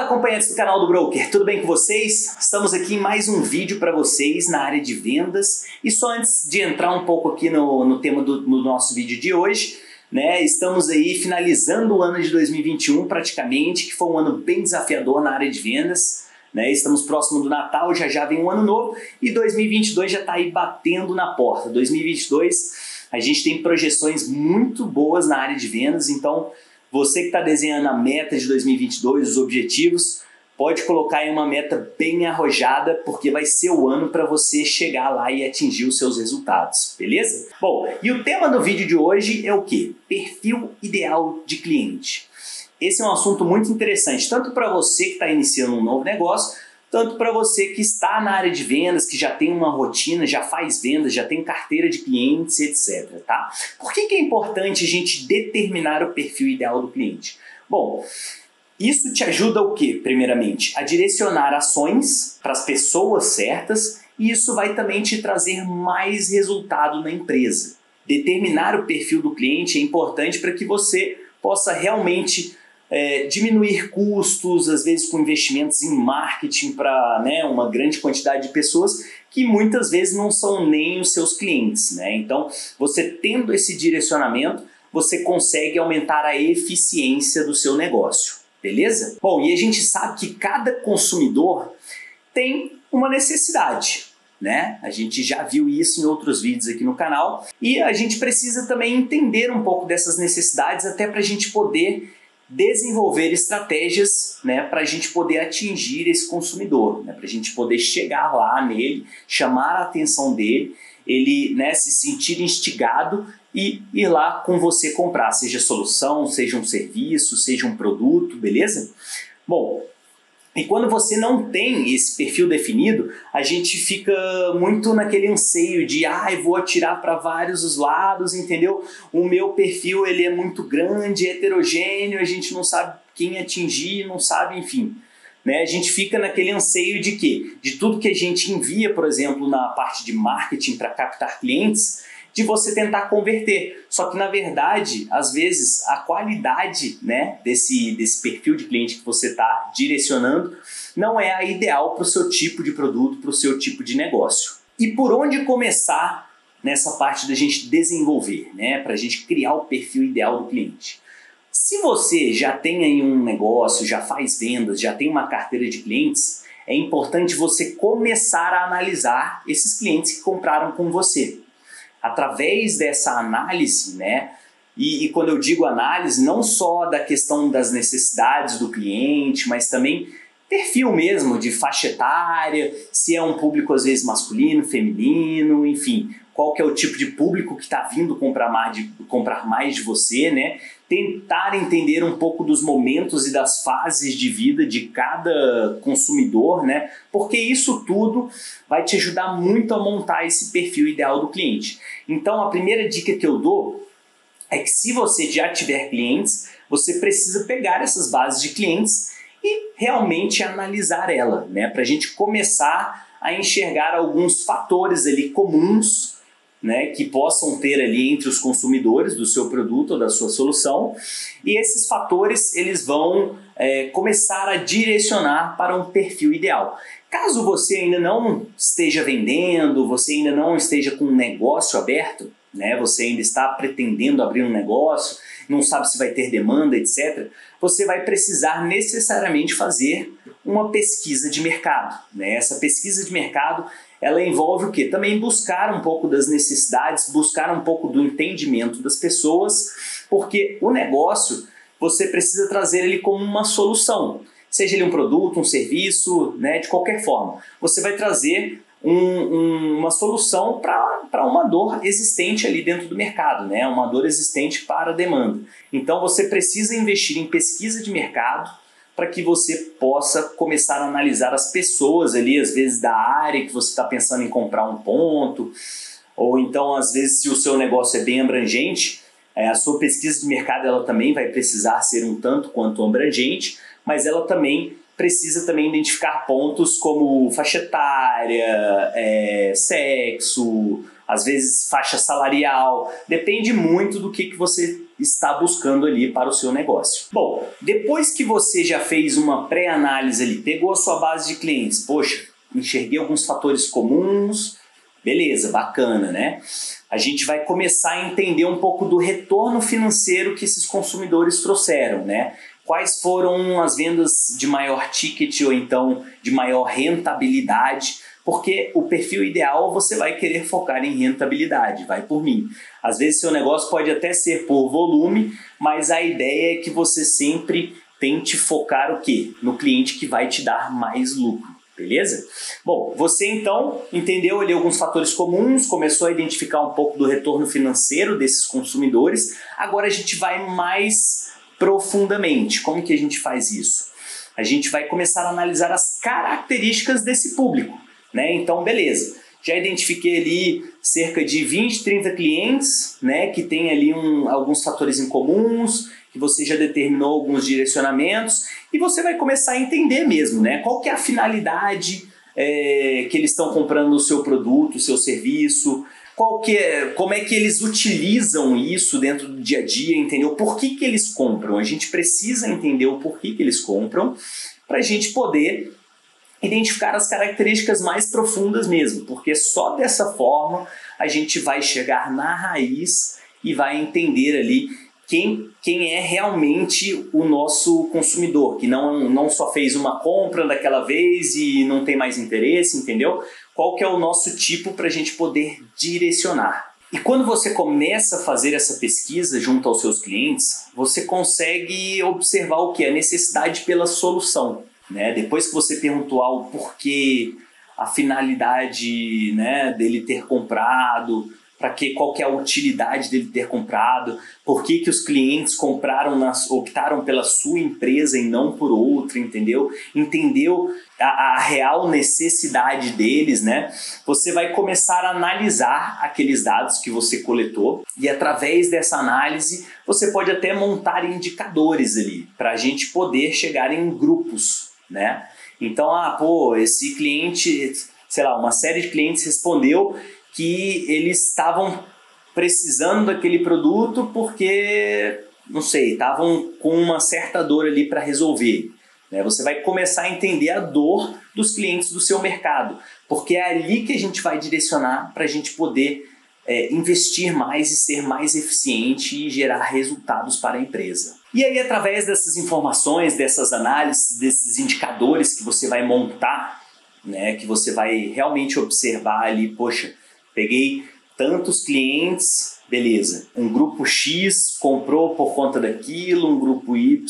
Fala acompanhantes do canal do Broker, tudo bem com vocês? Estamos aqui em mais um vídeo para vocês na área de vendas. E só antes de entrar um pouco aqui no, no tema do no nosso vídeo de hoje, né, estamos aí finalizando o ano de 2021 praticamente, que foi um ano bem desafiador na área de vendas, né, estamos próximo do Natal, já já vem um ano novo e 2022 já está aí batendo na porta, 2022 a gente tem projeções muito boas na área de vendas, então você que está desenhando a meta de 2022, os objetivos, pode colocar aí uma meta bem arrojada, porque vai ser o ano para você chegar lá e atingir os seus resultados, beleza? Bom, e o tema do vídeo de hoje é o que? Perfil ideal de cliente. Esse é um assunto muito interessante, tanto para você que está iniciando um novo negócio, tanto para você que está na área de vendas, que já tem uma rotina, já faz vendas, já tem carteira de clientes, etc. Tá? Por que, que é importante a gente determinar o perfil ideal do cliente? Bom, isso te ajuda o que, primeiramente? A direcionar ações para as pessoas certas e isso vai também te trazer mais resultado na empresa. Determinar o perfil do cliente é importante para que você possa realmente é, diminuir custos, às vezes com investimentos em marketing para né, uma grande quantidade de pessoas que muitas vezes não são nem os seus clientes. Né? Então, você tendo esse direcionamento, você consegue aumentar a eficiência do seu negócio, beleza? Bom, e a gente sabe que cada consumidor tem uma necessidade. Né? A gente já viu isso em outros vídeos aqui no canal e a gente precisa também entender um pouco dessas necessidades até para a gente poder desenvolver estratégias né, para a gente poder atingir esse consumidor, né, para a gente poder chegar lá nele, chamar a atenção dele, ele né, se sentir instigado e ir lá com você comprar, seja solução, seja um serviço, seja um produto, beleza? Bom, e quando você não tem esse perfil definido, a gente fica muito naquele anseio de, ah, vou atirar para vários os lados, entendeu? O meu perfil ele é muito grande, heterogêneo, a gente não sabe quem atingir, não sabe, enfim. Né? A gente fica naquele anseio de quê? De tudo que a gente envia, por exemplo, na parte de marketing para captar clientes, de você tentar converter. Só que na verdade, às vezes, a qualidade né, desse, desse perfil de cliente que você está direcionando não é a ideal para o seu tipo de produto, para o seu tipo de negócio. E por onde começar nessa parte da gente desenvolver, né, para a gente criar o perfil ideal do cliente? Se você já tem aí um negócio, já faz vendas, já tem uma carteira de clientes, é importante você começar a analisar esses clientes que compraram com você através dessa análise, né? E, e, quando eu digo análise, não só da questão das necessidades do cliente, mas também perfil mesmo de faixa etária, se é um público às vezes masculino, feminino, enfim, qual que é o tipo de público que está vindo comprar mais, de, comprar mais de você, né? Tentar entender um pouco dos momentos e das fases de vida de cada consumidor, né? Porque isso tudo vai te ajudar muito a montar esse perfil ideal do cliente. Então, a primeira dica que eu dou é que se você já tiver clientes, você precisa pegar essas bases de clientes e realmente analisar ela, né? Para a gente começar a enxergar alguns fatores ali comuns né, que possam ter ali entre os consumidores do seu produto ou da sua solução e esses fatores eles vão é, começar a direcionar para um perfil ideal. Caso você ainda não esteja vendendo, você ainda não esteja com um negócio aberto, né, você ainda está pretendendo abrir um negócio, não sabe se vai ter demanda, etc., você vai precisar necessariamente fazer uma pesquisa de mercado. Né? Essa pesquisa de mercado ela envolve o que? Também buscar um pouco das necessidades, buscar um pouco do entendimento das pessoas, porque o negócio você precisa trazer ele como uma solução, seja ele um produto, um serviço, né, de qualquer forma. Você vai trazer um, um, uma solução para uma dor existente ali dentro do mercado, né? uma dor existente para a demanda. Então você precisa investir em pesquisa de mercado, para que você possa começar a analisar as pessoas ali, às vezes da área que você está pensando em comprar um ponto, ou então às vezes se o seu negócio é bem abrangente, é, a sua pesquisa de mercado ela também vai precisar ser um tanto quanto abrangente, mas ela também precisa também identificar pontos como faixa etária, é, sexo, às vezes faixa salarial, depende muito do que, que você está buscando ali para o seu negócio. Bom, depois que você já fez uma pré-análise ali, pegou a sua base de clientes, poxa, enxerguei alguns fatores comuns, beleza, bacana, né? A gente vai começar a entender um pouco do retorno financeiro que esses consumidores trouxeram, né? Quais foram as vendas de maior ticket ou então de maior rentabilidade porque o perfil ideal você vai querer focar em rentabilidade, vai por mim. Às vezes seu negócio pode até ser por volume, mas a ideia é que você sempre tente focar o quê? No cliente que vai te dar mais lucro. Beleza? Bom, você então entendeu ali alguns fatores comuns, começou a identificar um pouco do retorno financeiro desses consumidores. Agora a gente vai mais profundamente. Como que a gente faz isso? A gente vai começar a analisar as características desse público. Né? Então, beleza. Já identifiquei ali cerca de 20, 30 clientes né, que tem ali um, alguns fatores em comuns, que você já determinou alguns direcionamentos e você vai começar a entender mesmo né, qual que é a finalidade é, que eles estão comprando o seu produto, o seu serviço, qual que é, como é que eles utilizam isso dentro do dia a dia, entendeu? Por que, que eles compram? A gente precisa entender o porquê que eles compram para a gente poder identificar as características mais profundas mesmo, porque só dessa forma a gente vai chegar na raiz e vai entender ali quem, quem é realmente o nosso consumidor, que não, não só fez uma compra daquela vez e não tem mais interesse, entendeu? Qual que é o nosso tipo para a gente poder direcionar. E quando você começa a fazer essa pesquisa junto aos seus clientes, você consegue observar o que? A necessidade pela solução. Né? Depois que você perguntou ao porquê, a finalidade né, dele ter comprado, para que qual que é a utilidade dele ter comprado, por que, que os clientes compraram, nas, optaram pela sua empresa e não por outra, entendeu? Entendeu a, a, real necessidade deles, né? Você vai começar a analisar aqueles dados que você coletou e através dessa análise você pode até montar indicadores ali para a gente poder chegar em grupos né? Então, ah, pô, esse cliente, sei lá, uma série de clientes respondeu que eles estavam precisando daquele produto porque, não sei, estavam com uma certa dor ali para resolver. Né? Você vai começar a entender a dor dos clientes do seu mercado, porque é ali que a gente vai direcionar para a gente poder é, investir mais e ser mais eficiente e gerar resultados para a empresa. E aí, através dessas informações, dessas análises, desses indicadores que você vai montar, né, que você vai realmente observar ali, poxa, peguei tantos clientes, beleza. Um grupo X comprou por conta daquilo, um grupo Y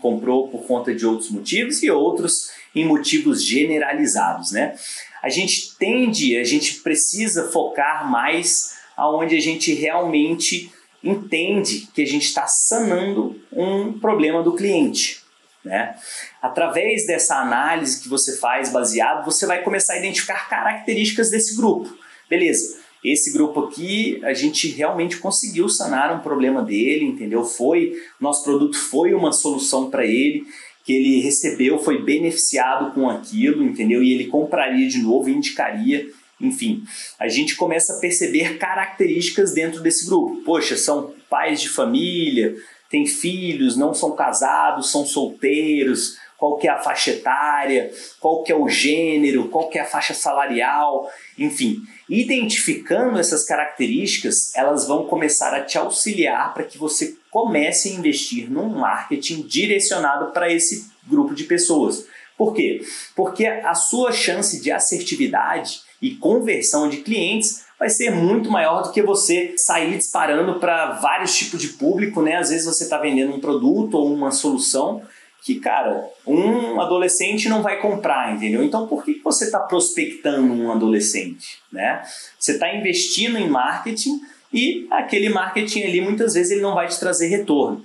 comprou por conta de outros motivos e outros em motivos generalizados, né? A gente tende, a gente precisa focar mais aonde a gente realmente entende que a gente está sanando um problema do cliente. Né? Através dessa análise que você faz baseado, você vai começar a identificar características desse grupo. Beleza, esse grupo aqui a gente realmente conseguiu sanar um problema dele, entendeu? Foi, nosso produto foi uma solução para ele, que ele recebeu, foi beneficiado com aquilo, entendeu? E ele compraria de novo indicaria enfim, a gente começa a perceber características dentro desse grupo. Poxa, são pais de família, têm filhos, não são casados, são solteiros, qual que é a faixa etária, qual que é o gênero, qual que é a faixa salarial, enfim. Identificando essas características, elas vão começar a te auxiliar para que você comece a investir num marketing direcionado para esse grupo de pessoas. Por quê? Porque a sua chance de assertividade e conversão de clientes vai ser muito maior do que você sair disparando para vários tipos de público, né? Às vezes você está vendendo um produto ou uma solução que, cara, um adolescente não vai comprar, entendeu? Então, por que você está prospectando um adolescente, né? Você está investindo em marketing e aquele marketing ali, muitas vezes, ele não vai te trazer retorno,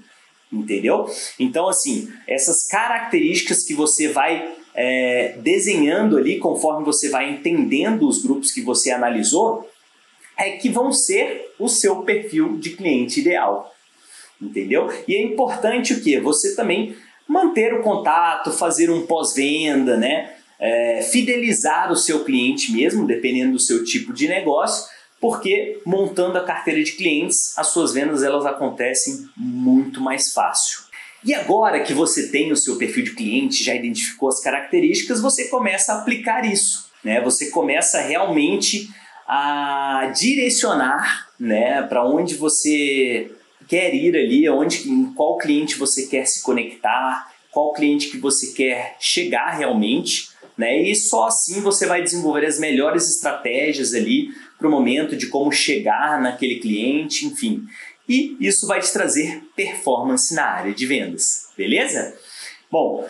entendeu? Então, assim, essas características que você vai é, desenhando ali, conforme você vai entendendo os grupos que você analisou, é que vão ser o seu perfil de cliente ideal. Entendeu? E é importante o que? Você também manter o contato, fazer um pós-venda, né? É, fidelizar o seu cliente mesmo, dependendo do seu tipo de negócio, porque montando a carteira de clientes, as suas vendas elas acontecem muito mais fácil. E agora que você tem o seu perfil de cliente, já identificou as características, você começa a aplicar isso, né? Você começa realmente a direcionar, né, para onde você quer ir ali, onde, em qual cliente você quer se conectar, qual cliente que você quer chegar realmente, né? E só assim você vai desenvolver as melhores estratégias ali para o momento de como chegar naquele cliente, enfim. E isso vai te trazer performance na área de vendas, beleza? Bom,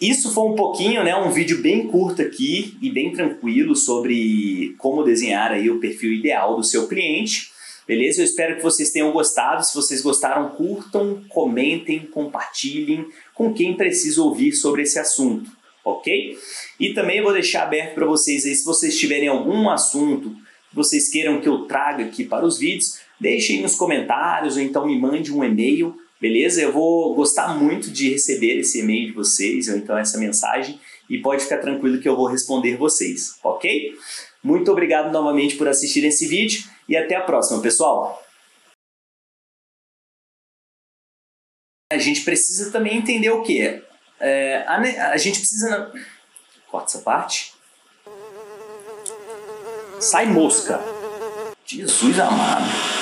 isso foi um pouquinho, né, um vídeo bem curto aqui e bem tranquilo sobre como desenhar aí o perfil ideal do seu cliente. Beleza? Eu espero que vocês tenham gostado. Se vocês gostaram, curtam, comentem, compartilhem com quem precisa ouvir sobre esse assunto, ok? E também vou deixar aberto para vocês aí, se vocês tiverem algum assunto vocês queiram que eu traga aqui para os vídeos, deixem nos comentários ou então me mande um e-mail, beleza? Eu vou gostar muito de receber esse e-mail de vocês ou então essa mensagem e pode ficar tranquilo que eu vou responder vocês, ok? Muito obrigado novamente por assistir esse vídeo e até a próxima, pessoal! A gente precisa também entender o que? É, a, a gente precisa... Corta essa parte. Sai mosca. Jesus amado.